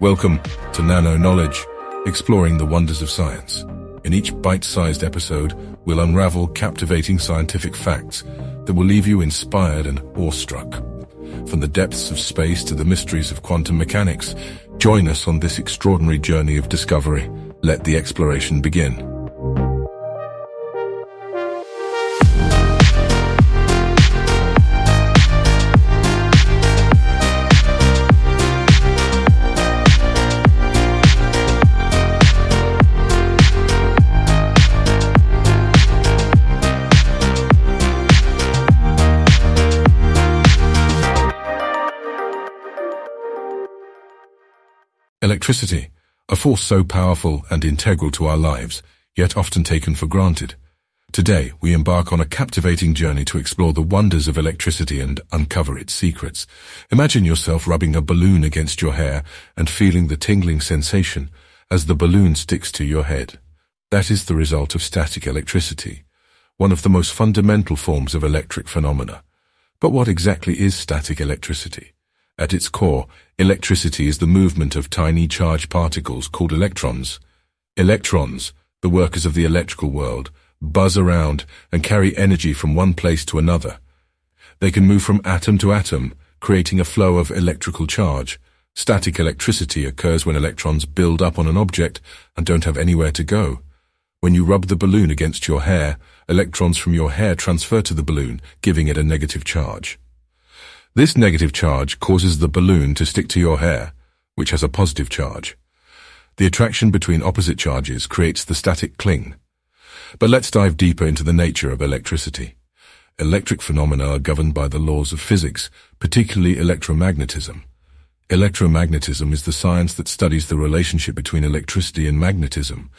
Welcome to Nano Knowledge, exploring the wonders of science. In each bite-sized episode, we'll unravel captivating scientific facts that will leave you inspired and awestruck. From the depths of space to the mysteries of quantum mechanics, join us on this extraordinary journey of discovery. Let the exploration begin. Electricity, a force so powerful and integral to our lives, yet often taken for granted. Today, we embark on a captivating journey to explore the wonders of electricity and uncover its secrets. Imagine yourself rubbing a balloon against your hair and feeling the tingling sensation as the balloon sticks to your head. That is the result of static electricity, one of the most fundamental forms of electric phenomena. But what exactly is static electricity? At its core, electricity is the movement of tiny charged particles called electrons. Electrons, the workers of the electrical world, buzz around and carry energy from one place to another. They can move from atom to atom, creating a flow of electrical charge. Static electricity occurs when electrons build up on an object and don't have anywhere to go. When you rub the balloon against your hair, electrons from your hair transfer to the balloon, giving it a negative charge. This negative charge causes the balloon to stick to your hair, which has a positive charge. The attraction between opposite charges creates the static cling. But let's dive deeper into the nature of electricity. Electric phenomena are governed by the laws of physics, particularly electromagnetism. Electromagnetism is the science that studies the relationship between electricity and magnetism.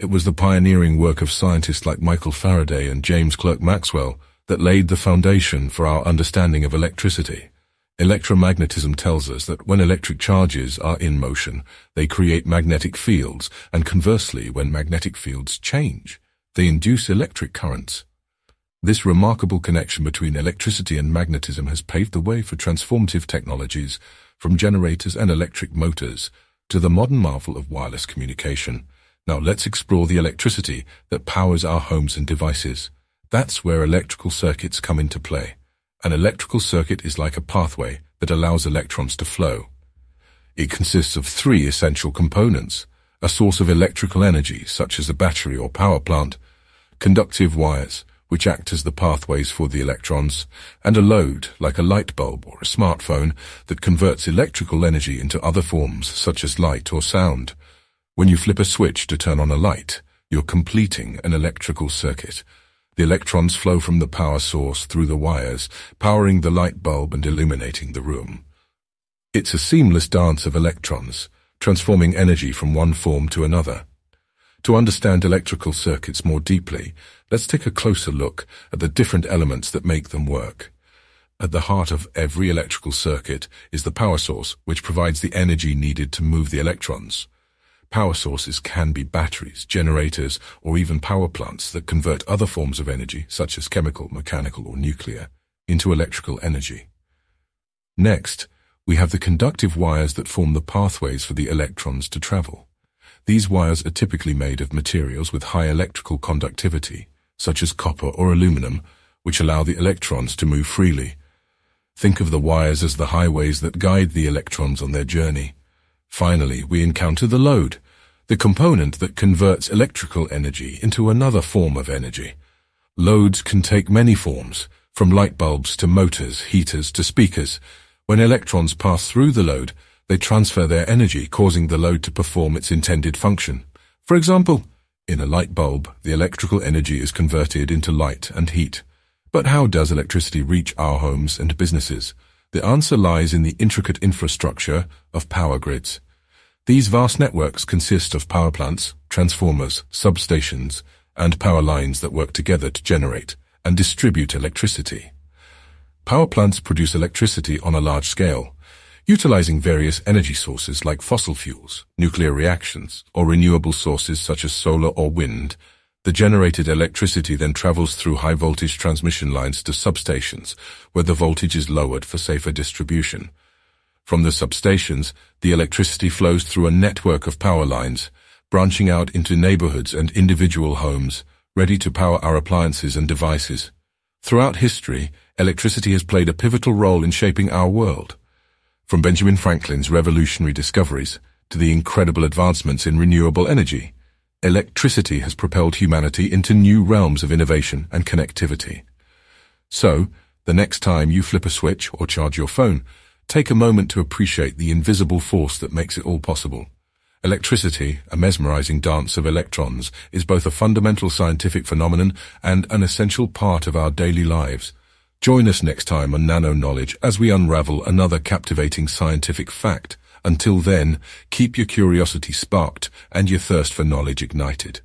It was the pioneering work of scientists like Michael Faraday and James Clerk Maxwell that laid the foundation for our understanding of electricity. Electromagnetism tells us that when electric charges are in motion, they create magnetic fields, and conversely, when magnetic fields change, they induce electric currents. This remarkable connection between electricity and magnetism has paved the way for transformative technologies, from generators and electric motors to the modern marvel of wireless communication. Now let's explore the electricity that powers our homes and devices. That's where electrical circuits come into play. An electrical circuit is like a pathway that allows electrons to flow. It consists of three essential components, a source of electrical energy, such as a battery or power plant, conductive wires, which act as the pathways for the electrons, and a load, like a light bulb or a smartphone, that converts electrical energy into other forms, such as light or sound. When you flip a switch to turn on a light, you're completing an electrical circuit, the electrons flow from the power source through the wires, powering the light bulb and illuminating the room. It's a seamless dance of electrons, transforming energy from one form to another. To understand electrical circuits more deeply, let's take a closer look at the different elements that make them work. At the heart of every electrical circuit is the power source, which provides the energy needed to move the electrons. Power sources can be batteries, generators, or even power plants that convert other forms of energy, such as chemical, mechanical, or nuclear, into electrical energy. Next, we have the conductive wires that form the pathways for the electrons to travel. These wires are typically made of materials with high electrical conductivity, such as copper or aluminum, which allow the electrons to move freely. Think of the wires as the highways that guide the electrons on their journey. Finally, we encounter the load, the component that converts electrical energy into another form of energy. Loads can take many forms, from light bulbs to motors, heaters to speakers. When electrons pass through the load, they transfer their energy, causing the load to perform its intended function. For example, in a light bulb, the electrical energy is converted into light and heat. But how does electricity reach our homes and businesses? The answer lies in the intricate infrastructure of power grids. These vast networks consist of power plants, transformers, substations, and power lines that work together to generate and distribute electricity. Power plants produce electricity on a large scale, utilizing various energy sources like fossil fuels, nuclear reactions, or renewable sources such as solar or wind the generated electricity then travels through high-voltage transmission lines to substations, where the voltage is lowered for safer distribution. From the substations, the electricity flows through a network of power lines, branching out into neighborhoods and individual homes, ready to power our appliances and devices. Throughout history, electricity has played a pivotal role in shaping our world. From Benjamin Franklin's revolutionary discoveries to the incredible advancements in renewable energy, electricity has propelled humanity into new realms of innovation and connectivity. So, the next time you flip a switch or charge your phone, take a moment to appreciate the invisible force that makes it all possible. Electricity, a mesmerizing dance of electrons, is both a fundamental scientific phenomenon and an essential part of our daily lives. Join us next time on Nano Knowledge as we unravel another captivating scientific fact. Until then, keep your curiosity sparked and your thirst for knowledge ignited.